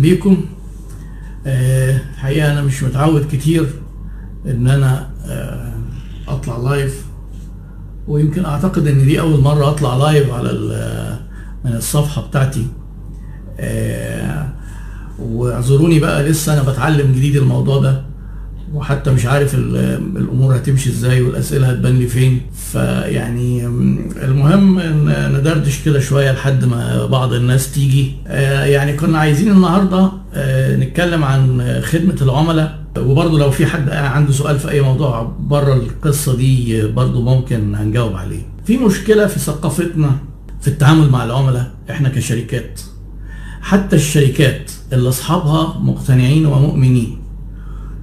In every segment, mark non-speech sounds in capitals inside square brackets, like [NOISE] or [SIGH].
بيكم. آه، الحقيقة أنا مش متعود كتير إن أنا آه، أطلع live ويمكن أعتقد إن دي أول مرة أطلع live على ال- من الصفحة بتاعتي. آه، واعذروني بقى لسه أنا بتعلم جديد الموضوع ده. وحتى مش عارف ال- الأمور هتمشي إزاي والأسئلة هتبان لي فين. فيعني المهم ندردش كده شوية لحد ما بعض الناس تيجي. آه، يعني كنا عايزين النهارده آه، نتكلم عن خدمة العملاء. وبرضه لو في حد عنده سؤال في أي موضوع بره القصة دي برضه ممكن هنجاوب عليه. في مشكلة في ثقافتنا في التعامل مع العملاء إحنا كشركات. حتى الشركات اللي أصحابها مقتنعين ومؤمنين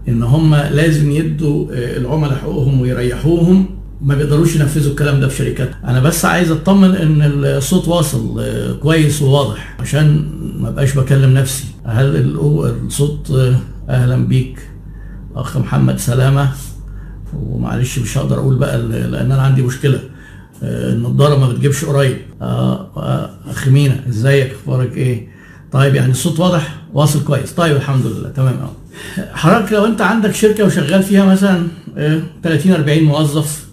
إن هم لازم يدوا آه، العملاء حقوقهم ويريحوهم ما بيقدروش ينفذوا الكلام ده في شركات أنا بس عايز أطمن إن الصوت واصل آه، كويس وواضح عشان ما بقاش بكلم نفسي. هل ال- الصوت آه، أهلا بيك أخ محمد سلامة؟ ومعلش مش هقدر أقول بقى لأن أنا عندي مشكلة النضاره ما بتجيبش قريب. أخ مينا إزيك؟ أخبارك إيه؟ طيب يعني الصوت واضح واصل كويس. طيب الحمد لله تمام آه حضرتك لو انت عندك شركة وشغال فيها مثلا آه، 30 40 موظف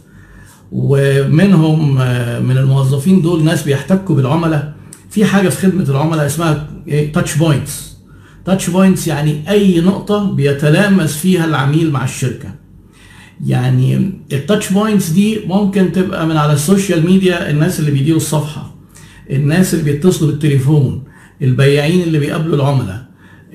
ومنهم آه، من الموظفين دول ناس بيحتكوا بالعملاء في حاجة في خدمة العملاء اسمها touch points touch points يعني أي نقطة بيتلامس فيها العميل مع الشركة. يعني ال touch points دي ممكن تبقى من على ال social media الناس اللي بيديروا الصفحة الناس اللي بيتصلوا بالتليفون البياعين اللي بيقابلوا العملاء. آه،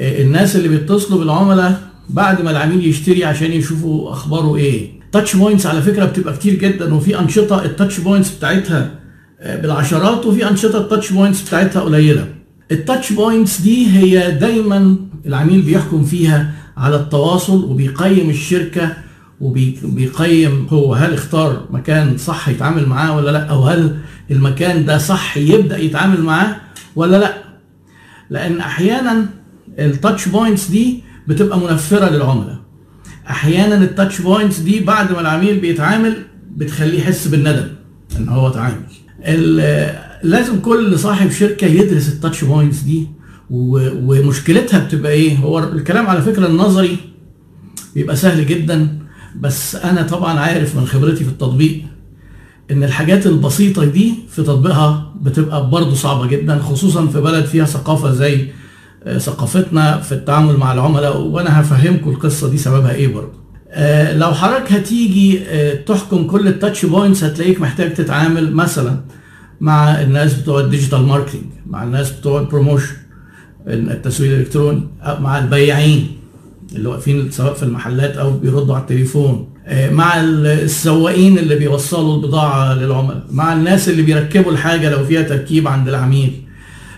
الناس اللي بيتصلوا بالعملاء بعد ما العميل يشتري عشان يشوفوا أخباره إيه. touch points على فكرة بتبقى كتير جدا وفي أنشطة ال touch points بتاعتها آه، بالعشرات وفي أنشطة ال touch points بتاعتها قليلة. ال touch points دي هي دايما العميل بيحكم فيها على التواصل وبيقيم الشركة وبيقيم هو هل اختار مكان صح يتعامل معاه ولا لأ أو هل المكان ده صح يبدأ يتعامل معاه ولا لأ. لأن أحيانا ال touch points دي بتبقى منفرة للعملاء. أحيانا ال touch points دي بعد ما العميل بيتعامل بتخليه يحس بالندم إن هو اتعامل لازم كل صاحب شركة يدرس ال touch points دي ومشكلتها بتبقى إيه؟ هو الكلام على فكرة النظري بيبقى سهل جدا بس أنا طبعا عارف من خبرتي في التطبيق إن الحاجات البسيطة دي في تطبيقها بتبقى برضه صعبة جدا خصوصا في بلد فيها ثقافة زي ثقافتنا في التعامل مع العملاء وأنا هفهمكم القصة دي سببها إيه برضه. آه، لو حضرتك هتيجي آه، تحكم كل ال touch points هتلاقيك محتاج تتعامل مثلا مع الناس بتوع ال digital marketing مع الناس بتوع ال promotion التسويق الإلكتروني مع البياعين اللي واقفين سواء في المحلات أو بيردوا على التليفون. آه، مع السواقين اللي بيوصلوا البضاعة للعملاء مع الناس اللي بيركبوا الحاجة لو فيها تركيب عند العميل.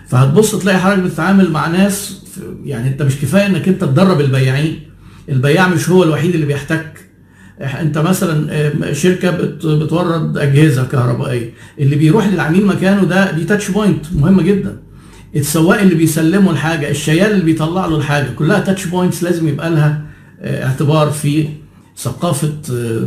فهتبص تلاقي حضرتك بتتعامل مع ناس يعني انت مش كفاية انك انت تدرب البياعين. البياع مش هو الوحيد اللي بيحتك. انت مثلا آه، شركة بت- بتورد أجهزة كهربائية. اللي بيروح للعميل مكانه ده دي تاتش بوينت مهمة جدا. السواق اللي بيسلمه الحاجة الشيال اللي بيطلع له الحاجة كلها touch points لازم يبقى لها آه، اعتبار في ثقافة آه،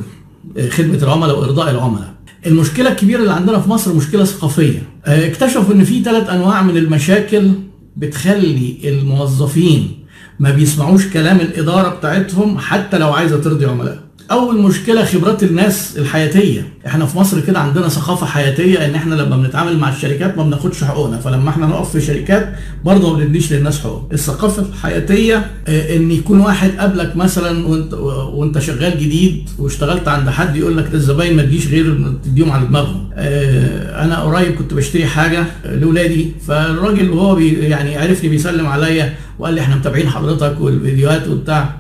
خدمة العملاء وإرضاء العملاء. المشكلة الكبيرة اللي عندنا في مصر مشكلة ثقافية. اكتشفوا إن في ثلاث أنواع من المشاكل بتخلي الموظفين ما بيسمعوش كلام الإدارة بتاعتهم حتى لو عايزة ترضي عملاء. أول مشكلة خبرات الناس الحياتية. إحنا في مصر كده عندنا ثقافة حياتية إن إحنا لما بنتعامل مع الشركات ما بناخدش حقوقنا. فلما إحنا نقف في شركات برضه ما بنديش للناس حقوق. الثقافة الحياتية آه، إن يكون واحد قابلك مثلا وأنت وأنت شغال جديد واشتغلت عند حد يقول لك الزباين ما تجيش غير تديهم على دماغهم. آه، أنا قريب كنت بشتري حاجة لاولادي فالراجل وهو يعني عرفني بيسلم عليا وقال لي إحنا متابعين حضرتك والفيديوهات وبتاع.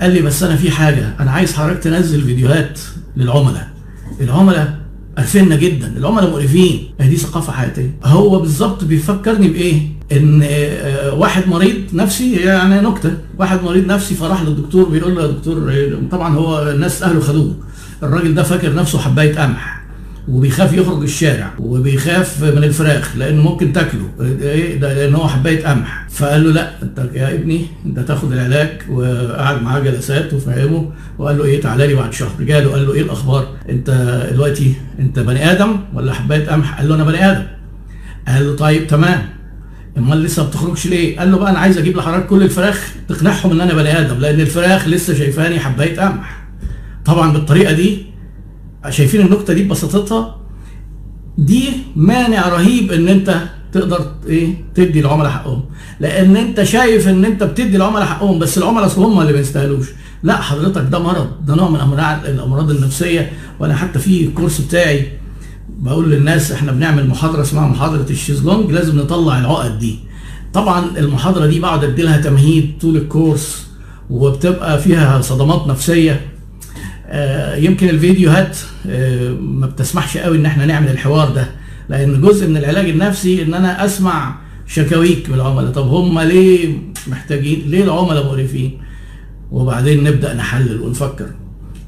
قال لي بس أنا في حاجة. أنا عايز حضرتك تنزل فيديوهات للعملاء. العملاء قرفنا جدا. العملاء مقرفين. دي ثقافة حياتيه هو بالظبط بيفكرني بإيه؟ إن آه، واحد مريض نفسي يعني نكتة. واحد مريض نفسي فراح للدكتور بيقول له يا دكتور آه، طبعا هو الناس أهله خدوه. الراجل ده فاكر نفسه حباية قمح. وبيخاف يخرج الشارع وبيخاف من الفراخ لأنه ممكن تاكله. إيه؟ ده لأن هو حباية قمح. فقال له لا أنت يا ابني أنت تاخد العلاج. وقعد معاه جلسات وفهمه. وقال له إيه؟ تعالى لي بعد شهر. جاله قال له إيه الأخبار؟ أنت دلوقتي أنت بني آدم ولا حباية قمح؟ قال له أنا بني آدم. قال له طيب تمام. أمال لسه ما بتخرجش ليه؟ قال له بقى أنا عايز أجيب لحضرتك كل الفراخ. تقنعهم إن أنا بني آدم لأن الفراخ لسه شايفاني حباية قمح. طبعا بالطريقة دي شايفين النكته دي ببساطتها؟ دي مانع رهيب إن أنت تقدر إيه؟ تدي العملاء حقهم. لأن أنت شايف إن أنت بتدي العملاء حقهم بس العملاء أصل هم اللي ما يستاهلوش. لا حضرتك ده مرض. ده نوع من أمراض الأمراض النفسية. وأنا حتى في الكورس بتاعي بقول للناس إحنا بنعمل محاضرة اسمها محاضرة الشيزلونج لازم نطلع العقد دي. طبعا المحاضرة دي بقعد ادي لها تمهيد طول الكورس وبتبقى فيها صدمات نفسية. يمكن الفيديوهات آه، ما بتسمحش قوي إن إحنا نعمل الحوار ده لأن جزء من العلاج النفسي إن أنا أسمع شكاويك من العملاء طب هم ليه محتاجين ليه العملاء مقرفين؟ وبعدين نبدأ نحلل ونفكر.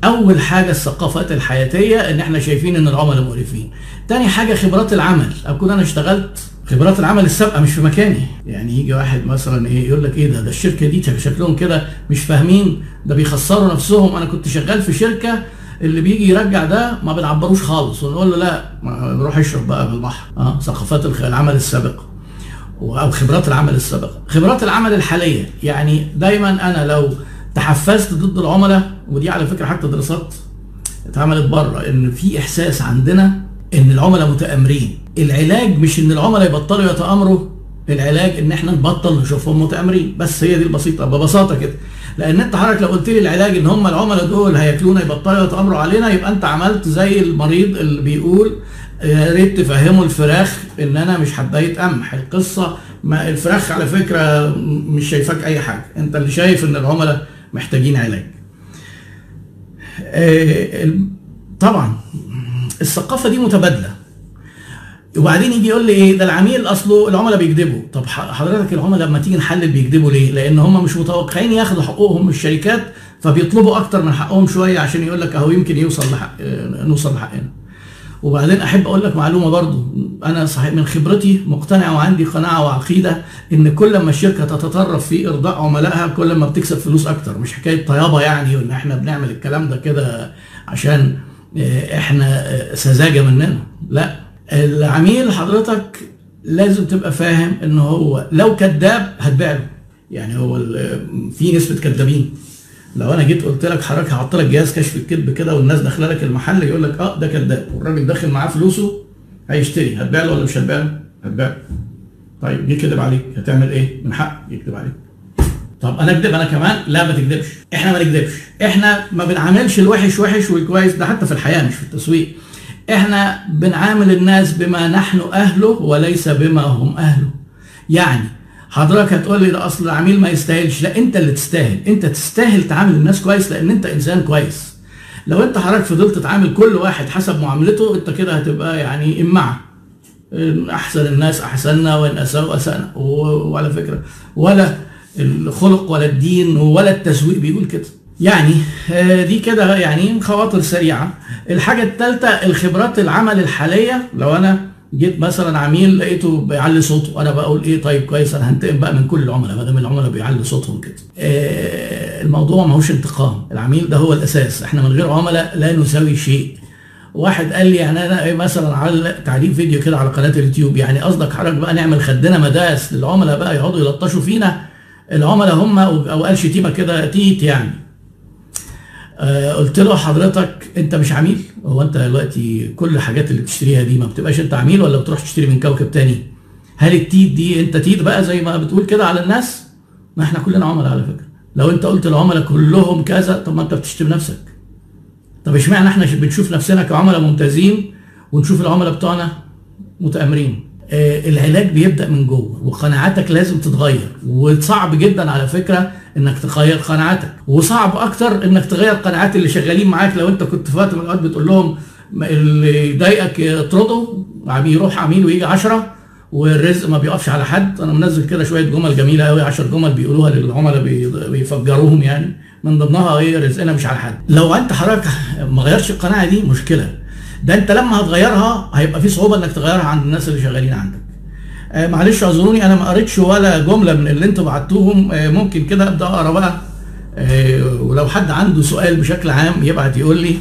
أول حاجة الثقافات الحياتية إن إحنا شايفين إن العملاء مقرفين. تاني حاجة خبرات العمل. أكون أنا اشتغلت خبرات العمل السابقة مش في مكاني. يعني يجي واحد مثلا إيه يقول لك إيه ده ده الشركة دي شكلهم كده مش فاهمين ده بيخسروا نفسهم. أنا كنت شغال في شركة اللي بيجي يرجع ده ما بنعبروش خالص. ونقول له لا روح اشرب بقى في البحر. آه ثقافات العمل السابقه أو خبرات العمل السابقه خبرات العمل الحالية. يعني دايما أنا لو تحفزت ضد العملاء ودي على فكرة حتى دراسات اتعملت بره إن في إحساس عندنا إن العملاء متآمرين. العلاج مش إن العملاء يبطلوا يتآمروا العلاج إن إحنا نبطل نشوفهم متآمرين. بس هي دي البسيطة ببساطة كده. لأن أنت حضرتك لو قلت لي العلاج إن هم العملاء دول هياكلونا يبطلوا يتآمروا علينا يبقى أنت عملت زي المريض اللي بيقول يا ريت تفهموا الفراخ إن أنا مش حباية قمح. القصة ما الفراخ على فكرة مش شايفاك أي حاجة. أنت اللي شايف إن العملاء محتاجين علاج. آه، طبعا الثقافة دي متبادلة. وبعدين يجي يقول لي إيه؟ ده العميل أصله العملاء بيكذبوا. طب حضرتك العملاء لما تيجي نحلل بيكذبوا ليه؟ لأن هم مش متوقعين ياخدوا حقوقهم من الشركات فبيطلبوا أكتر من حقهم شوية عشان يقول لك أهو يمكن يوصل لحق نوصل لحقنا. وبعدين أحب أقول لك معلومة برضو. أنا صحيح من خبرتي مقتنع وعندي قناعة وعقيدة إن كل ما الشركة تتطرف في إرضاء عملائها كل ما بتكسب فلوس أكتر. مش حكاية طيابة يعني وإن إحنا بنعمل الكلام ده كده عشان إحنا آه، سذاجة مننا لا العميل حضرتك لازم تبقى فاهم إن هو لو كذاب هتبيع له يعني هو ال- في نسبة كذابين لو أنا جيت قلت لك حضرتك هحط لك جهاز كشف الكذب كده والناس داخلة لك المحل يقول لك آه ده كذاب والراجل داخل معاه فلوسه هيشتري هتبيع له ولا مش هتبيع له؟ هتبيع. طيب جه كذب عليك هتعمل إيه؟ من حق يكذب عليك. طب أنا أكذب أنا كمان؟ لا ما تكذبش، إحنا ما نكذبش، إحنا ما بنعاملش الوحش وحش والكويس ده حتى في الحياة مش في التسويق. إحنا بنعامل الناس بما نحن أهله وليس بما هم أهله. يعني حضرتك هتقول لي ده أصل العميل ما يستاهلش لا أنت اللي تستاهل أنت تستاهل تعامل الناس كويس لأن أنت إنسان كويس لو أنت حضرتك فضلت تعامل كل واحد حسب معاملته أنت كده هتبقى يعني امعه أحسن الناس أحسننا وإن أساءوا اسانا وعلى فكرة ولا الخلق ولا الدين ولا التسويق بيقول كده. يعني آه، دي كده يعني خواطر سريعة. الحاجة الثالثه الخبرات العمل الحالية. لو أنا جيت مثلا عميل لقيته بيعلي صوته أنا بقول إيه؟ طيب كويس أنا هنتقم بقى من كل العملاء ما دام العملاء بيعلي صوتهم كده. آه، الموضوع ما هوش انتقام. العميل ده هو الأساس. إحنا من غير عملاء لا نساوي شيء. واحد قال لي يعني أنا إيه مثلا على تعليق فيديو كده على قناة اليوتيوب يعني قصدك حضرتك بقى نعمل خدنا مداس للعملاء بقى يقعدوا يلطشوا فينا؟ العملاء هم أو قال شتيمه كده تيت يعني. آه قلت له حضرتك أنت مش عميل؟ هو أنت دلوقتي كل الحاجات اللي بتشتريها دي ما بتبقاش أنت عميل ولا بتروح تشتري من كوكب تاني؟ هل التيت دي أنت تيت بقى زي ما بتقول كده على الناس؟ ما إحنا كلنا عملاء على فكرة. لو أنت قلت العملاء كلهم كذا طب ما أنت بتشتم نفسك. طب اشمعنى إحنا بنشوف نفسنا كعملاء ممتازين ونشوف العملاء بتوعنا متآمرين؟ العلاج بيبدأ من جوه وقناعاتك لازم تتغير. وصعب جدا على فكرة إنك تغير قناعاتك. وصعب أكتر إنك تغير قناعات اللي شغالين معاك. لو أنت كنت في وقت من الأوقات بتقول لهم اللي يضايقك اطرده يروح عميل ويجي 10 والرزق ما بيقفش على حد. أنا منزل كده شوية جمل جميلة قوي 10 جمل بيقولوها للعملاء بي- بيفجروهم يعني. من ضمنها إيه رزقنا مش على حد. لو أنت حضرتك ما غيرتش القناعة دي مشكلة. ده انت لما هتغيرها هيبقى في صعوبة انك تغيرها عند الناس اللي شغالين عندك. آه معلش اعذروني أنا ما قريتش ولا جملة من اللي أنتوا بعتوهم. آه ممكن كده ابدأ اقرأ بقى. آه ولو حد عنده سؤال بشكل عام يبعت يقول لي.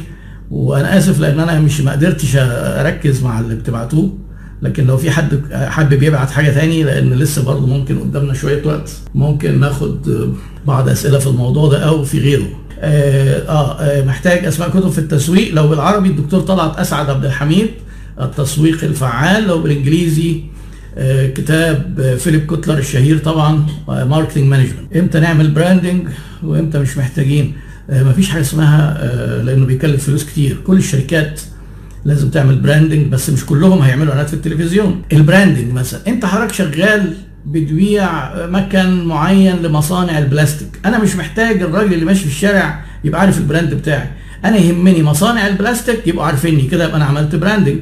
وأنا آسف لأن أنا مش ما قدرتش اركز مع اللي بتبعتوه. لكن لو في حد حابب يبعت حاجة تاني لأن لسه برضه ممكن قدامنا شوية وقت ممكن ناخد بعض أسئلة في الموضوع ده أو في غيره. آه محتاج أسماء كتب في التسويق. لو بالعربي الدكتور طلعت أسعد عبد الحميد التسويق الفعال. لو بالإنجليزي آه كتاب فيليب كوتلر الشهير طبعا Marketing Management إمتى نعمل branding وإمتى مش محتاجين؟ آه مفيش حاجة اسمها آه لأنه بيكلف فلوس كتير. كل الشركات لازم تعمل branding بس مش كلهم هيعملوا إعلانات في التلفزيون. ال branding مثلا. انت حضرتك شغال بتبيع مكن معين لمصانع البلاستيك. أنا مش محتاج الراجل اللي ماشي في الشارع يبقى عارف ال brand بتاعي. أنا يهمني مصانع البلاستيك يبقوا عارفيني. كده يبقى أنا عملت branding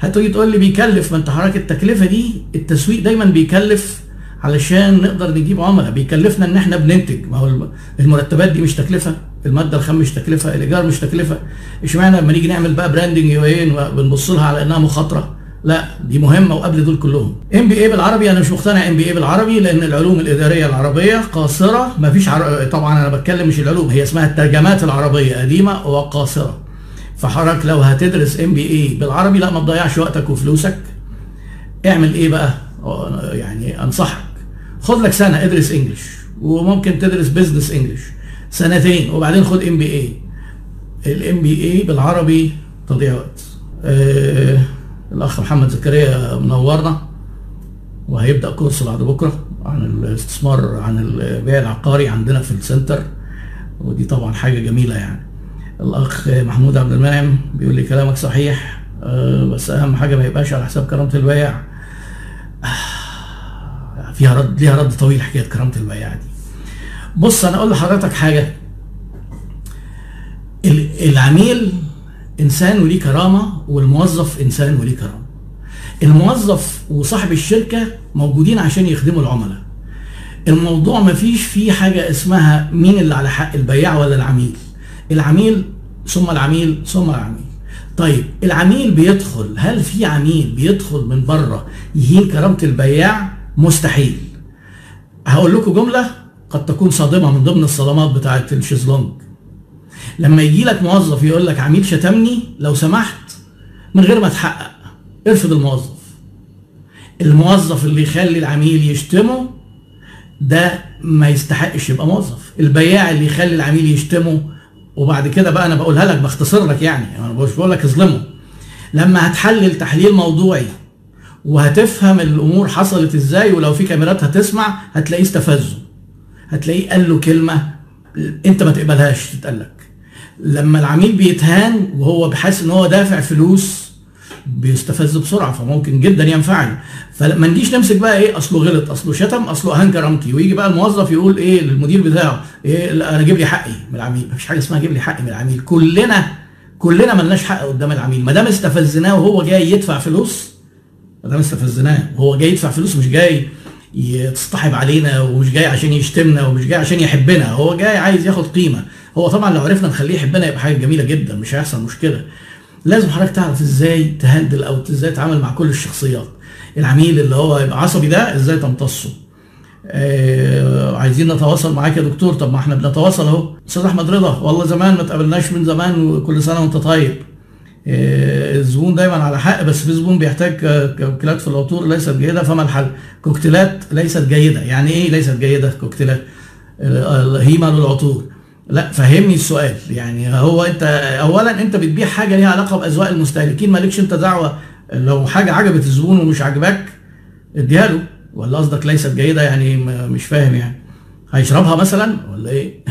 هتيجي تقول لي بيكلف ما أنت حضرتك التكلفة دي التسويق دايما بيكلف علشان نقدر نجيب عملاء. بيكلفنا إن إحنا بننتج. ما هو المرتبات دي مش تكلفة المادة الخام مش تكلفة الإيجار مش تكلفة. إشمعنى لما نيجي نعمل بقى branding بنبص لها على إنها مخاطرة؟ لا دي مهمة وقبل دول كلهم. إم بي اي بالعربي أنا مش مقتنع إم بي اي بالعربي لأن العلوم الإدارية العربية قاصرة. ما فيش عر... طبعا أنا بتكلم مش العلوم هي اسمها الترجمات العربية قديمة وقاصرة. فحضرتك لو هتدرس MBA بالعربي لا ما تضيعش وقتك وفلوسك. اعمل إيه بقى؟ يعني أنصحك. خد لك سنة ادرس English وممكن تدرس business English سنتين وبعدين خد MBA ال MBA بالعربي تضييع وقت. آه الأخ محمد زكريا منورنا وهيبدأ course بعد بكرة عن الاستثمار عن البيع العقاري عندنا في ال center ودي طبعا حاجة جميلة يعني. الأخ محمود عبد المنعم بيقول لي كلامك صحيح آه بس أهم حاجة ما يبقاش على حساب كرامة البياع [SIGHS] فيها رد ليها رد طويل حكاية كرامة البياع دي. بص أنا أقول لحضرتك حاجة. العميل إنسان وليه كرامة والموظف إنسان وليه كرامه الموظف وصاحب الشركة موجودين عشان يخدموا العملاء. الموضوع ما فيش فيه حاجة اسمها مين اللي على حق البياع ولا العميل؟ العميل ثم العميل ثم العميل. طيب العميل بيدخل هل في عميل بيدخل من بره يهين كرامة البياع؟ مستحيل. هقول لكم جملة قد تكون صادمة من ضمن الصدمات بتاعة الشيزلونج. لما يجي لك موظف يقول لك عميل شتمني لو سمحت من غير ما تحقق. ارفض الموظف. الموظف اللي يخلي العميل يشتمه ده ما يستحقش يبقى موظف. البياع اللي يخلي العميل يشتمه وبعد كده بقى أنا بقولها لك بختصر لك يعني أنا مش بقول لك اظلمه. لما هتحلل تحليل موضوعي وهتفهم الأمور حصلت إزاي ولو في كاميرات هتسمع هتلاقيه استفزه. هتلاقيه قال له كلمة أنت ما تقبلهاش تتقال لك. لما العميل بيتهان وهو بحس إن هو دافع فلوس بيستفز بسرعة فممكن جدا ينفعل فما نجيش نمسك بقى إيه أصله غلط أصله شتم أصله اهان كرامتي ويجي بقى الموظف يقول إيه للمدير بتاعه إيه لا أنا جيب لي حقي من العميل. مفيش حاجة اسمها جيب لي حقي من العميل. كلنا كلنا ملناش حق قدام العميل. ما دام استفزناه وهو جاي يدفع فلوس ما دام استفزناه وهو جاي يدفع فلوس مش جاي يتصطحب علينا ومش جاي عشان يشتمنا ومش جاي عشان يحبنا. هو جاي عايز ياخد قيمة. هو طبعا لو عرفنا نخليه يحبنا يبقى حاجة جميلة جدا مش هيحصل مشكلة. لازم حضرتك تعرف إزاي تهندل أو إزاي تتعامل مع كل الشخصيات. العميل اللي هو يبقى عصبي ده إزاي تمتصه؟ آه عايزين نتواصل معاك يا دكتور؟ طب ما إحنا بنتواصل اهو. أستاذ أحمد رضا والله زمان ما تقابلناش من زمان وكل سنة وانت طيب. آه الزبون دايما على حق بس في زبون بيحتاج كوكتيلات في العطور ليست جيدة فما الحل؟ كوكتيلات ليست جيدة. يعني إيه ليست جيدة؟ كوكتيلات هيمة للعطور. لا فهمني السؤال. يعني هو انت اولا انت بتبيع حاجة ليها علاقة بأذواق المستهلكين مالكش انت دعوة لو حاجة عجبت الزبون ومش عاجباك اديها له ولا قصدك ليست جيدة؟ يعني مش فاهم يعني. هيشربها مثلا ولا إيه؟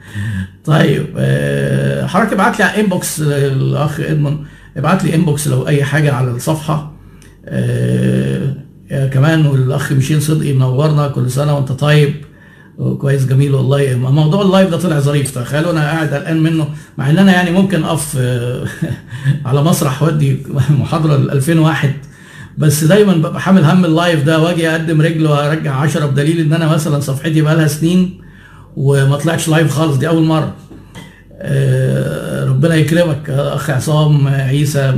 [LAUGHS] طيب حضرتك ابعت لي على inbox الأخ admin ابعت لي inbox لو أي حاجة على الصفحة. كمان والأخ ميشيل صدقي منورنا كل سنة وأنت طيب. كويس جميل والله. موضوع ال live ده طلع ظريف تخيلوا أنا قاعد قلقان منه مع إن أنا يعني ممكن أقف [LAUGHS] على مسرح وأدي محاضرة ل 2000 واحد بس دايما ببقى حامل هم ال live ده وأجي أقدم رجل وأرجع 10 بدليل إن أنا مثلا صفحتي بقى لها سنين وما طلعتش live خالص دي أول مرة. ربنا يكرمك أخ عصام عيسى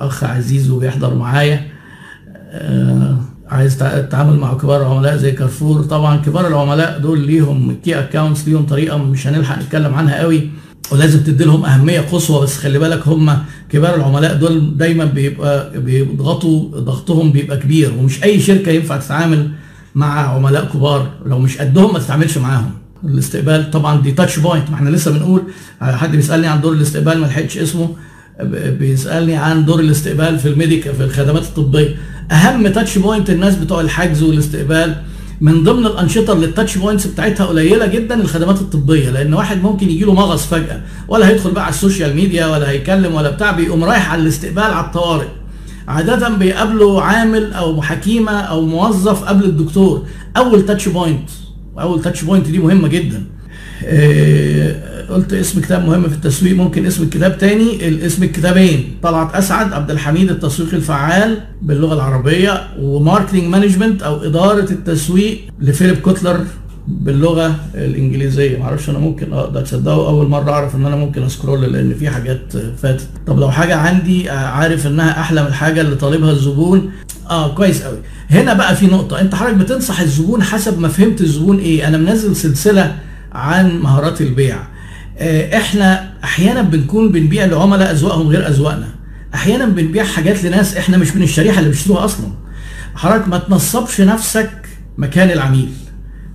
أخ عزيز وبيحضر معايا. عايز تتعامل مع كبار العملاء زي كارفور. طبعا كبار العملاء دول ليهم key accounts ليهم طريقة مش هنلحق نتكلم عنها قوي ولازم تدي لهم أهمية قصوى. بس خلي بالك هم كبار العملاء دول دايما بيبقى بيضغطوا ضغطهم بيبقى كبير ومش أي شركة ينفع تتعامل مع عملاء كبار لو مش قدهم ما تتعاملش معاهم. الاستقبال طبعا دي touch point ما إحنا لسه بنقول حد بيسألني عن دور الاستقبال ما لحقتش اسمه بيسألني عن دور الاستقبال في ال medical في الخدمات الطبية. أهم touch point الناس بتوع الحجز والاستقبال من ضمن الأنشطة اللي ال touch points بتاعتها قليلة جدا الخدمات الطبية لأن واحد ممكن يجي له مغص فجأة ولا هيدخل بقى على ال social media ولا هيكلم ولا بتاع بيقوم رايح على الاستقبال على الطوارئ. عادة بيقابله عامل أو حكيمة أو موظف قبل الدكتور. أول touch point أول touch point دي مهمة جدا. قلت اسم كتاب مهم في التسويق ممكن اسم الكتاب تاني. الاسم الكتابين طلعت أسعد عبد الحميد التسويق الفعال باللغة العربية و marketing management أو إدارة التسويق لفيليب كوتلر باللغة الإنجليزية. معرفش أنا ممكن أقدر تصدقوا أول مرة أعرف إن أنا ممكن أ scroll لأن في حاجات فاتت. طب لو حاجة عندي عارف إنها أحلى من الحاجة اللي طالبها الزبون. آه كويس قوي هنا بقى في نقطة أنت حضرتك بتنصح الزبون حسب ما فهمت الزبون إيه؟ أنا منزل سلسلة عن مهارات البيع. إحنا أحيانا بنكون بنبيع لعملاء أذواقهم غير أذواقنا. أحيانا بنبيع حاجات لناس إحنا مش من الشريحة اللي بيشتروها أصلا. حضرتك ما تنصبش نفسك مكان العميل.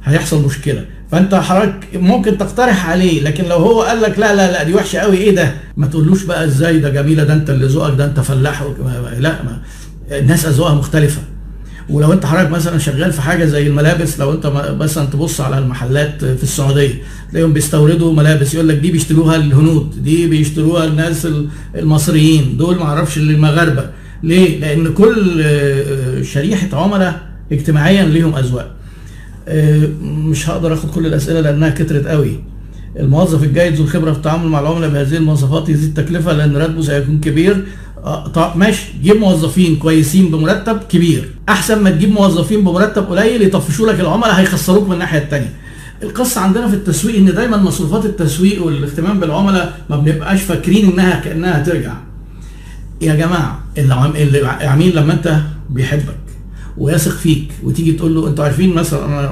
هيحصل مشكلة. فانت حضرتك ممكن تقترح عليه لكن لو هو قال لك لا لا لا دي وحشة قوي إيه ده؟ ما تقولوش بقى إزاي ده جميلة ده انت اللي ذوقك ده انت فلاح لا ما الناس أذواقها مختلفة. ولو انت حضرتك مثلا شغال في حاجة زي الملابس لو انت مثلا تبص على المحلات في السعودية تلاقيهم بيستوردوا ملابس يقول لك دي بيشتروها الهنود دي بيشتروها الناس المصريين دول ما أعرفش المغاربة. ليه؟ لأن كل شريحة عملاء اجتماعيا ليهم أذواق. مش هقدر آخد كل الأسئلة لأنها كترت قوي. الموظف الجيد ذو الخبرة في التعامل مع العملاء بهذه المواصفات يزيد تكلفة لأن راتبه سيكون كبير. طب ماشي. جيب موظفين كويسين بمرتب كبير. أحسن ما تجيب موظفين بمرتب قليل يطفشوا لك العملاء هيخسروك من الناحية الثانية القصة عندنا في التسويق إن دايما مصروفات التسويق والاهتمام بالعملاء ما بنبقاش فاكرين إنها كأنها هترجع يا جماعة العميل لما أنت بيحبك ويثق فيك وتيجي تقول له أنتوا عارفين مثلا أنا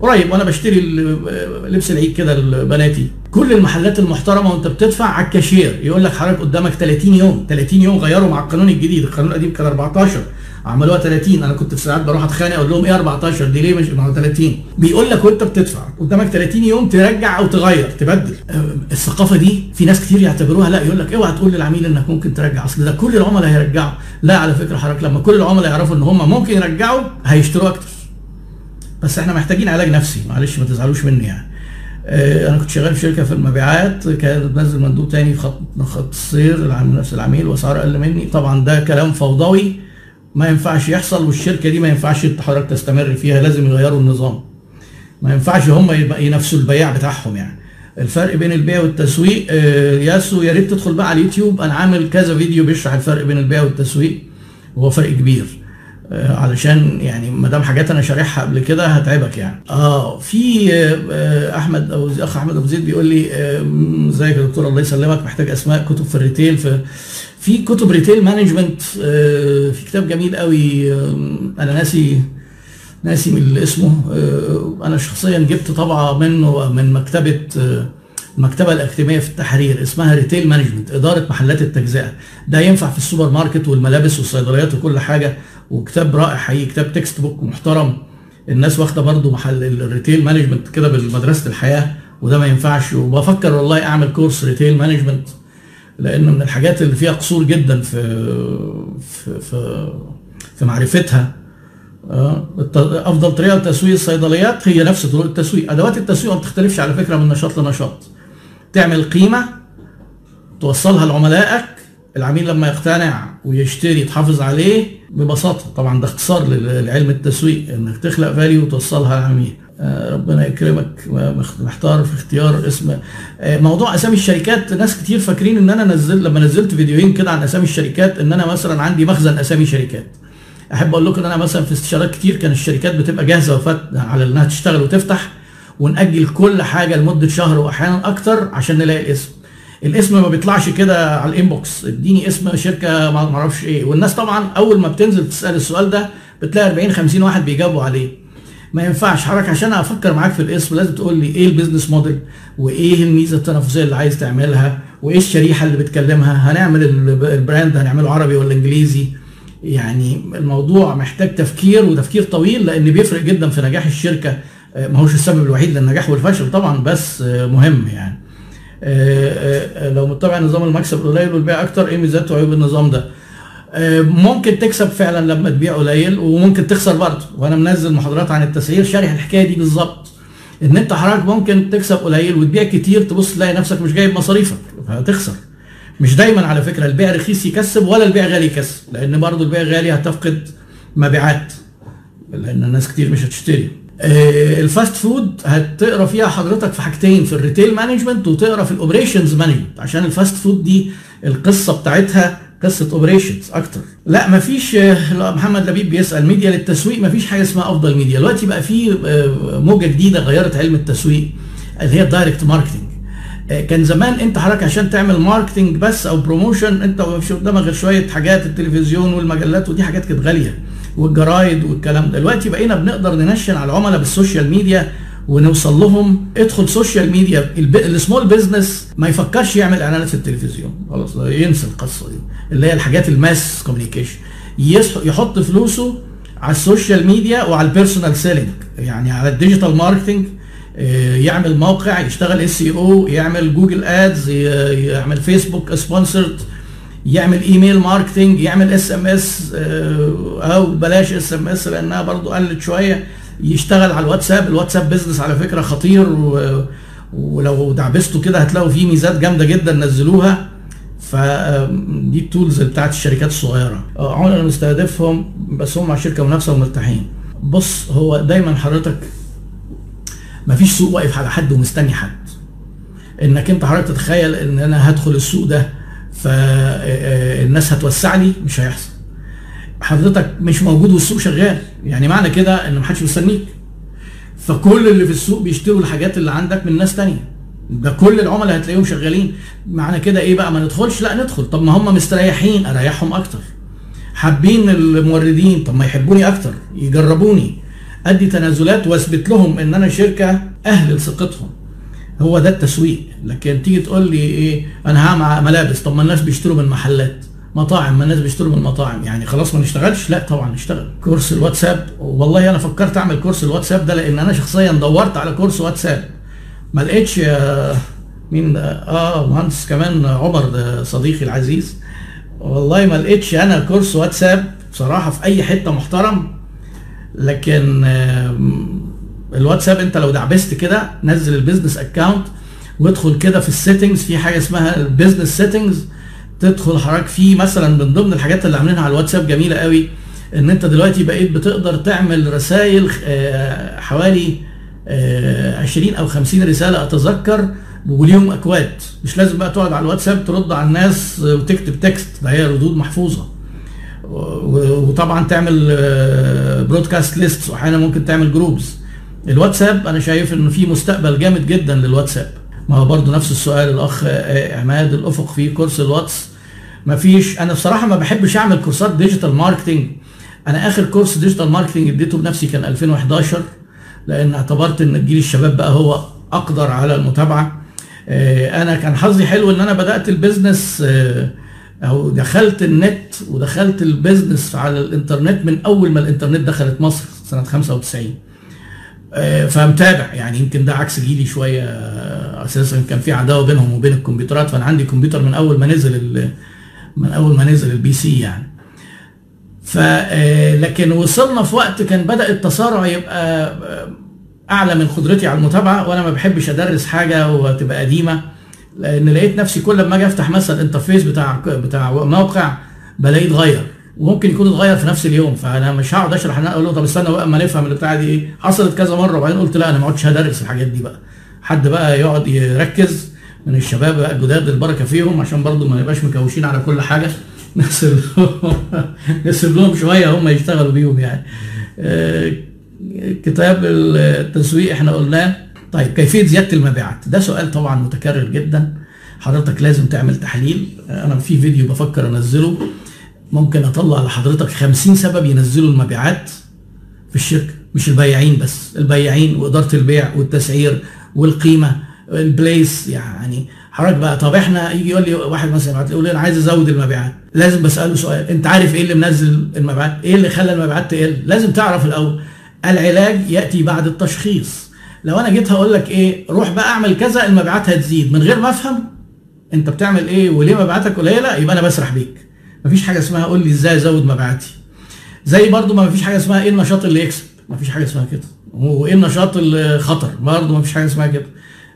قريب وأنا بشتري لبس العيد كده لبناتي. كل المحلات المحترمة وانت بتدفع على الكاشير. يقول لك حضرتك قدامك 30 يوم. 30 يوم غيروا مع القانون الجديد. القانون القديم كان 14 عملوها 30 أنا كنت في ساعات بروح أتخانق أقول لهم إيه 14 دي ليه مش ما 30 بيقول لك وانت بتدفع قدامك 30 يوم ترجع أو تغير تبدل. الثقافة دي في ناس كتير يعتبروها لا يقول لك اوعى تقول للعميل إنك ممكن ترجع. أصل ده كل العملاء هيرجعوا. لا على فكرة حضرتك لما كل العملاء يعرفوا إن هم ممكن يرجعوا هيشتروا أكتر. بس إحنا محتاجين علاج نفسي. معلش ما تزعلوش مني يعني. أنا كنت شغال في شركة في المبيعات كانت بتنزل مندوب تاني في خط خط السير نفس العميل واسعار أقل مني. طبعا ده كلام فوضوي ما ينفعش يحصل والشركة دي ما ينفعش حضرتك تستمر فيها لازم يغيروا النظام. ما ينفعش هم ينافسوا البياع بتاعهم يعني. الفرق بين البيع والتسويق ياسو يا ريت تدخل بقى على اليوتيوب أنا عامل كذا فيديو بيشرح الفرق بين البيع والتسويق وهو فرق كبير. علشان يعني ما دام حاجات أنا شارحها قبل كده هتعبك يعني. آه في آه أحمد أو اخ أحمد أبو زيد بيقول لي إزيك يا دكتور؟ الله يسلمك. محتاج أسماء كتب في الريتيل في في كتب retail management آه في كتاب جميل قوي آه أنا ناسي ناسي من اسمه. أنا شخصيا جبت طبعة منه من مكتبة المكتبة الأكاديمية في التحرير اسمها retail management إدارة محلات التجزئة. ده ينفع في السوبر ماركت والملابس والصيدليات وكل حاجة وكتاب رائع حقيقي كتاب textbook محترم. الناس واخدة برضو محل ال retail management كده بمدرسة الحياة وده ما ينفعش. وبفكر والله أعمل course retail management لأن من الحاجات اللي فيها قصور جدا في في في, في معرفتها. أفضل طريقة لتسويق الصيدليات هي نفس طرق التسويق. أدوات التسويق ما بتختلفش على فكرة من نشاط لنشاط. تعمل قيمة توصلها لعملائك العميل لما يقتنع ويشتري تحافظ عليه ببساطة. طبعا ده اختصار لعلم التسويق إنك تخلق فاليو وتوصلها للعميل. ربنا يكرمك محتار في اختيار اسم. موضوع أسامي الشركات ناس كتير فاكرين إن أنا نزل لما نزلت فيديوهين كده عن أسامي الشركات إن أنا مثلا عندي مخزن أسامي شركات. أحب أقول لكم إن أنا مثلا في استشارات كتير كان الشركات بتبقى جاهزة وفات على إنها تشتغل وتفتح. ونأجل كل حاجة لمدة شهر وأحيانا أكتر عشان نلاقي الاسم. الاسم ما بيطلعش كده على الإنبوكس. اديني اسم شركة ما أعرفش إيه. والناس طبعا أول ما بتنزل تسأل السؤال ده بتلاقي 40 50 واحد بيجاوبوا عليه. ما ينفعش. حضرتك عشان أفكر معاك في الاسم لازم تقول لي إيه ال business model وإيه الميزة التنافسية اللي عايز تعملها وإيه الشريحة اللي بتكلمها. هنعمل ال brand هنعمله عربي ولا إنجليزي. يعني الموضوع محتاج تفكير وتفكير طويل لأن بيفرق جدا في نجاح الشركة. ما هوش السبب الوحيد للنجاح والفشل طبعا بس مهم يعني. لو متبع نظام المكسب قليل والبيع أكتر إيه ميزات وعيوب النظام ده؟ ممكن تكسب فعلا لما تبيع قليل وممكن تخسر برضه. وأنا منزل محاضرات عن التسعير شارح الحكاية دي بالظبط. إن أنت حضرتك ممكن تكسب قليل وتبيع كتير تبص تلاقي نفسك مش جايب مصاريفك فهتخسر. مش دايما على فكرة البيع رخيص يكسب ولا البيع غالي يكسب لأن برضه البيع غالي هتفقد مبيعات لأن الناس كتير مش هتشتري. ال fast food هتقرا فيها حضرتك في حاجتين في ال retail management وتقرا في ال operations management عشان ال fast food دي القصة بتاعتها قصة operations أكتر. لا مفيش محمد لبيب بيسأل ميديا للتسويق مفيش حاجة اسمها أفضل ميديا دلوقتي بقى في موجة جديدة غيرت علم التسويق اللي هي ال direct marketing كان زمان انت حضرتك عشان تعمل marketing بس أو promotion انت مش قدامك غير شوية حاجات التلفزيون والمجلات ودي حاجات كانت غالية. والجرايد والكلام ده. دلوقتي بقينا بنقدر ننشن على العملاء بال social media ونوصل لهم ادخل social media. ال small business ما يفكرش يعمل إعلانات في التلفزيون. خلاص ينسى القصة دي. اللي هي الحاجات ال mass communication يحط فلوسه على ال social media وعلى ال personal selling يعني على ال digital marketing يعمل موقع يشتغل SEO يعمل جوجل ads يعمل فيسبوك sponsored يعمل email marketing يعمل إس إم إس أو بلاش إس إم إس لأنها برضو قلت شوية يشتغل على الواتساب. الواتساب business على فكرة خطير. ولو دعبسته كده هتلاقوا فيه ميزات جامدة جدا نزلوها. فدي التولز بتاعت الشركات الصغيرة. عملاء مستهدفهم بس هم مع شركة منافسة ومرتاحين. بص هو دايما حضرتك مفيش سوق واقف على حد ومستني حد. إنك أنت حضرتك تتخيل إن أنا هدخل السوق ده فالناس هتوسع لي مش هيحصل. حضرتك مش موجود والسوق شغال. يعني معنى كده إن محدش مستنيك فكل اللي في السوق بيشتروا الحاجات اللي عندك من ناس تانية. ده كل العملاء هتلاقيهم شغالين. معنى كده إيه بقى؟ ما ندخلش؟ لا ندخل. طب ما هم مستريحين أريحهم أكتر. حابين الموردين؟ طب ما يحبوني أكتر يجربوني. أدي تنازلات وأثبت لهم إن أنا شركة أهل لثقتهم. هو ده التسويق. لكن تيجي تقول لي إيه أنا هعمل ملابس طب ما الناس بيشتروا من محلات. مطاعم ما الناس بيشتروا من المطاعم يعني خلاص ما نشتغلش؟ لا طبعا نشتغل. كورس الواتساب والله أنا فكرت أعمل كورس الواتساب ده لأن أنا شخصيا دورت على كورس واتساب. ما لقيتش مين آه مهندس كمان عمر صديقي العزيز. والله ما لقيتش أنا كورس واتساب بصراحة في أي حتة محترم. لكن الواتساب انت لو دعبست كده نزل ال business account وادخل كده في ال settings في حاجة اسمها ال business settings تدخل حضرتك فيه مثلا من ضمن الحاجات اللي عاملينها على الواتساب جميلة قوي إن أنت دلوقتي بقيت بتقدر تعمل رسائل حوالي 20 أو 50 رسالة أتذكر وليهم أكواد. مش لازم بقى تقعد على الواتساب ترد على الناس وتكتب text ده هي ردود محفوظة. وطبعا تعمل broadcast list واحيانا ممكن تعمل groups الواتساب أنا شايف إنه في مستقبل جامد جدا للواتساب. ما هو برضه نفس السؤال الأخ عماد الأفق في كورس الواتس. ما فيش أنا بصراحة ما بحبش أعمل كورسات digital marketing أنا آخر كورس digital marketing اديته بنفسي كان 2011 لأن اعتبرت إن الجيل الشباب بقى هو أقدر على المتابعة. أنا كان حظي حلو إن أنا بدأت ال business أو دخلت النت ودخلت ال business على الإنترنت من أول ما الإنترنت دخلت مصر سنة 95 فمتابع. يعني يمكن ده عكس جيلي شوية أساسا كان في عداوة بينهم وبين الكمبيوترات. فأنا عندي كمبيوتر من أول ما نزل من أول ما نزل ال PC يعني. ف لكن وصلنا في وقت كان بدأ التسارع يبقى أعلى من قدرتي على المتابعة وأنا ما بحبش أدرس حاجة وتبقى قديمة. لأن لقيت نفسي كل ما أجي أفتح مثلا ال interface بتاع بتاع موقع بلاقيه اتغير. وممكن يكون اتغير في نفس اليوم. فأنا مش هقعد أشرح أنا أقول له طب استنى بقى أما نفهم البتاعة دي. إيه حصلت كذا مرة وبعدين قلت لا أنا ما اقعدش هدرس الحاجات دي بقى. حد بقى يقعد يركز من الشباب بقى الجداد البركة فيهم عشان برضو ما نبقاش مكوشين على كل حاجة. [LAUGHS] نسيب نسيب لهم شوية هم يشتغلوا بيهم يعني. كتاب التسويق إحنا قلناه. طيب كيفية زيادة المبيعات؟ ده سؤال طبعا متكرر جدا. حضرتك لازم تعمل تحليل. أنا في فيديو بفكر أنزله. ممكن أطلع لحضرتك 50 سبب ينزلوا المبيعات في الشركة مش البياعين بس البياعين وإدارة البيع والتسعير والقيمة البليس يعني. حضرتك بقى طب إحنا يجي يقول لي واحد مثلا يبعت يقول لي أنا عايز أزود المبيعات. لازم بسأله سؤال أنت عارف إيه اللي منزل المبيعات؟ إيه اللي خلى المبيعات تقل؟ لازم تعرف الأول. العلاج يأتي بعد التشخيص. لو أنا جيت هقول لك إيه روح بقى أعمل كذا المبيعات هتزيد. من غير ما أفهم أنت بتعمل إيه وليه مبيعاتك قليلة يبقى أنا بسرح بيك. مفيش حاجة اسمها قول لي إزاي أزود مبيعاتي. زي برضو ما مفيش حاجة اسمها إيه النشاط اللي يكسب. مفيش حاجة اسمها كده. وإيه النشاط اللي خطر. برضو مفيش حاجة اسمها كده.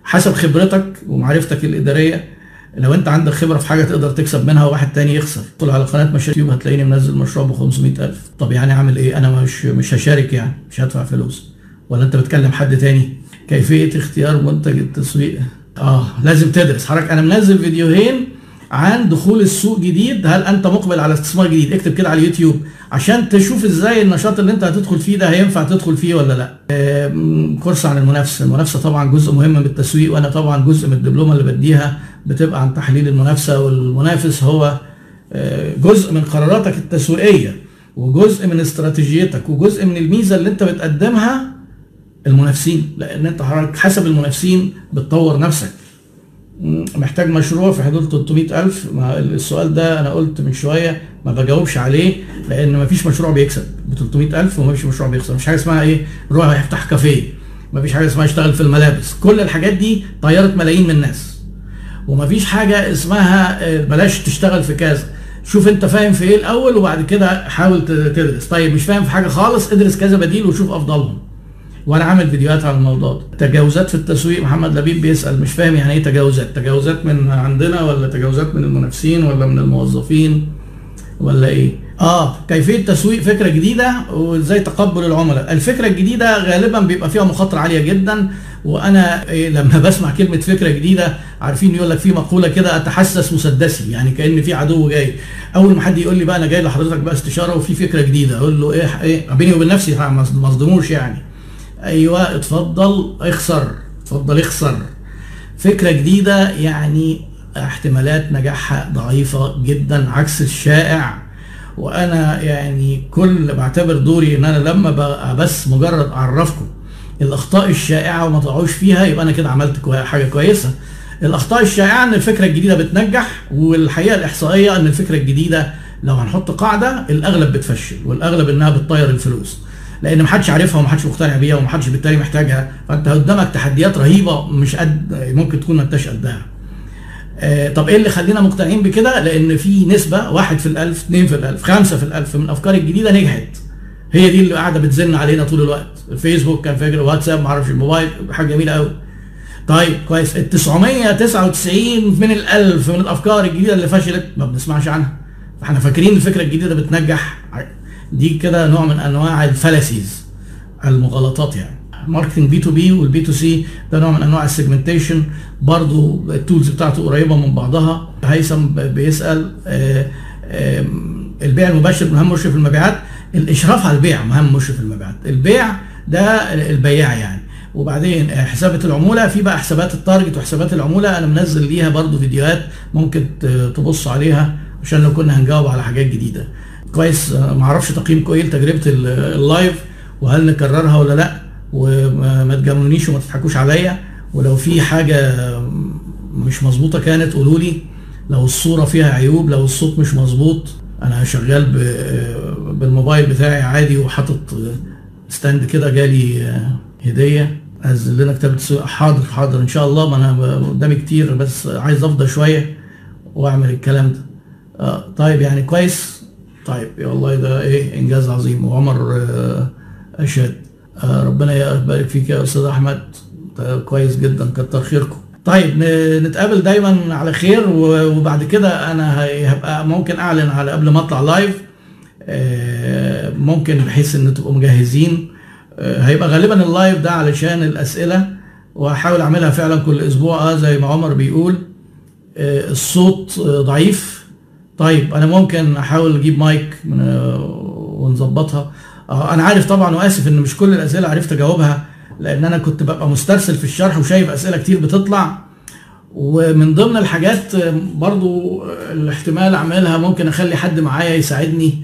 حسب خبرتك ومعرفتك الإدارية لو أنت عندك خبرة في حاجة تقدر تكسب منها وواحد تاني يخسر. ادخل على قناة مشاريع يوتيوب هتلاقيني منزل مشروع ب 500000 طب يعني أعمل إيه؟ أنا مش مش هشارك يعني. مش هدفع فلوس. ولا أنت بتكلم حد تاني؟ كيفية اختيار منتج التسويق؟ آه لازم تدرس. حضرتك أنا منزل فيديوهين عن دخول السوق جديد هل أنت مقبل على استثمار جديد؟ اكتب كده على اليوتيوب عشان تشوف إزاي النشاط اللي أنت هتدخل فيه ده هينفع تدخل فيه ولا لأ. كورس عن المنافسة المنافسة طبعا جزء مهم من التسويق وأنا طبعا جزء من الدبلومة اللي بديها بتبقى عن تحليل المنافسة والمنافس هو آه، جزء من قراراتك التسويقية وجزء من استراتيجيتك وجزء من الميزة اللي أنت بتقدمها المنافسين لأن أنت حسب المنافسين بتطور نفسك. محتاج مشروع في حدود 300000 ما السؤال ده أنا قلت من شوية ما بجاوبش عليه لأن ما فيش مشروع بيكسب ب 300000 وما فيش مشروع بيخسر مفيش حاجة اسمها إيه؟ روح يفتح كافيه. ما فيش حاجة اسمها يشتغل في الملابس. كل الحاجات دي طيرت ملايين من الناس. ومفيش حاجة اسمها آه، بلاش تشتغل في كذا. شوف أنت فاهم في إيه الأول وبعد كده حاول تدرس. طيب مش فاهم في حاجة خالص ادرس كذا بديل وشوف أفضلهم. وأنا عامل فيديوهات على الموضوع ده. تجاوزات في التسويق محمد لبيب بيسأل مش فاهم يعني إيه تجاوزات؟ تجاوزات من عندنا ولا تجاوزات من المنافسين ولا من الموظفين ولا إيه؟ آه كيفية تسويق فكرة جديدة وإزاي تقبل العملاء. الفكرة الجديدة غالبا بيبقى فيها مخاطرة عالية جدا وأنا إيه لما [LAUGHS] بسمع كلمة فكرة جديدة عارفين يقول لك في مقولة كده أتحسس مسدسي يعني كأن في عدو جاي. أول ما حد يقول لي بقى أنا جاي لحضرتك بقى استشارة وفي فكرة جديدة أقول له إيه إيه بيني وبين نفسي ما اصدموش يعني. أيوه اتفضل اخسر اتفضل اخسر. فكرة جديدة يعني احتمالات نجاحها ضعيفة جدا عكس الشائع. وأنا يعني كل بعتبر دوري إن أنا لما بس مجرد أعرفكم الأخطاء الشائعة وما تقعوش فيها يبقى أنا كده عملت حاجة كويسة. الأخطاء الشائعة إن الفكرة الجديدة بتنجح والحقيقة الإحصائية إن الفكرة الجديدة لو هنحط قاعدة الأغلب بتفشل والأغلب إنها بتطير الفلوس. لأن محدش عارفها ومحدش مقتنع بيها ومحدش بالتالي محتاجها فأنت قدامك تحديات رهيبة مش قد ممكن تكون ما انتش قدها آه، طب إيه اللي خلينا مقتنعين بكده؟ لأن في نسبة واحد في الألف، اثنين في الألف، خمسة في الألف من الأفكار الجديدة نجحت. هي دي اللي قاعدة بتزن علينا طول الوقت، الفيسبوك كان فاكر واتساب معرفش الموبايل حاجة جميلة قوي. طيب كويس ال 999 من الألف من الأفكار الجديدة اللي فشلت ما بنسمعش عنها. فإحنا فاكرين الفكرة الجديدة بتنجح دي كده نوع من أنواع ال fallacies المغالطات يعني. marketing B to B وال B to C ده نوع من أنواع ال segmentation برضو ال tools بتاعته قريبة من بعضها. هيثم بيسأل آه، آه، البيع المباشر مهم مشرف المبيعات الإشراف على البيع مهم مشرف المبيعات. البيع ده البياع يعني. وبعدين حسابات العمولة في بقى حسابات ال target وحسابات العمولة. أنا منزل ليها برضو فيديوهات ممكن تبص عليها عشان لو كنا هنجاوب على حاجات جديدة. كويس. آه، معرفش تقييمكم إيه لتجربة ال- اللايف live وهل نكررها ولا لا؟ وما ما تجاملونيش وما تضحكوش عليا. ولو في حاجة مش مظبوطة كانت قولوا لي. لو الصورة فيها عيوب لو الصوت مش مظبوط أنا شغال بالموبايل بتاعي عادي وحاطط ستاند كده جالي هدية. أنزل لنا كتاب حاضر حاضر إن شاء الله. ما أنا قدامي كتير بس عايز أفضى شوية وأعمل الكلام ده. آه طيب يعني كويس. طيب يا والله ده إيه إنجاز عظيم. وعمر آه أشهد. آه ربنا يبارك فيك يا أستاذ أحمد. كويس جدا كتر خيركم. طيب نتقابل دايما على خير. وبعد كده أنا هبقى ممكن أعلن على قبل ما أطلع live آه، ممكن بحيث إن تبقوا مجهزين. هيبقى غالبا ال live ده علشان الأسئلة وهحاول أعملها فعلا كل أسبوع. آه زي ما عمر بيقول. الصوت ضعيف. طيب أنا ممكن أحاول أجيب مايك آه، ونظبطها. آه، أنا عارف طبعا وآسف إن مش كل الأسئلة عرفت أجاوبها لأن أنا كنت ببقى مسترسل في الشرح وشايف أسئلة كتير بتطلع. ومن ضمن الحاجات آه، برضو الاحتمال أعملها ممكن أخلي حد معايا يساعدني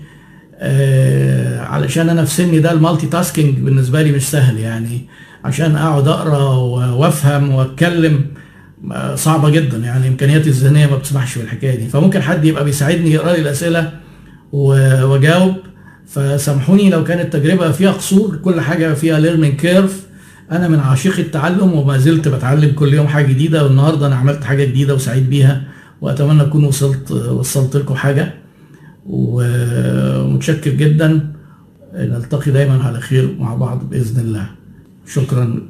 علشان أنا في سني ده ال multitasking بالنسبة لي مش سهل يعني عشان أقعد أقرأ وأفهم وأتكلم. صعبة جدا يعني امكانياتي الذهنية ما بتسمحش بالحكاية دي. فممكن حد يبقى بيساعدني يقرأ لي الأسئلة وأجاوب. فسامحوني لو كانت التجربه فيها قصور كل حاجة فيها learning curve أنا من عاشق التعلم وما زلت بتعلم كل يوم حاجة جديدة والنهاردة أنا عملت حاجة جديدة وسعيد بيها وأتمنى أكون وصلت وصلت لكم حاجة. ومتشكر جدا. نلتقي دايما على خير مع بعض بإذن الله. شكرا.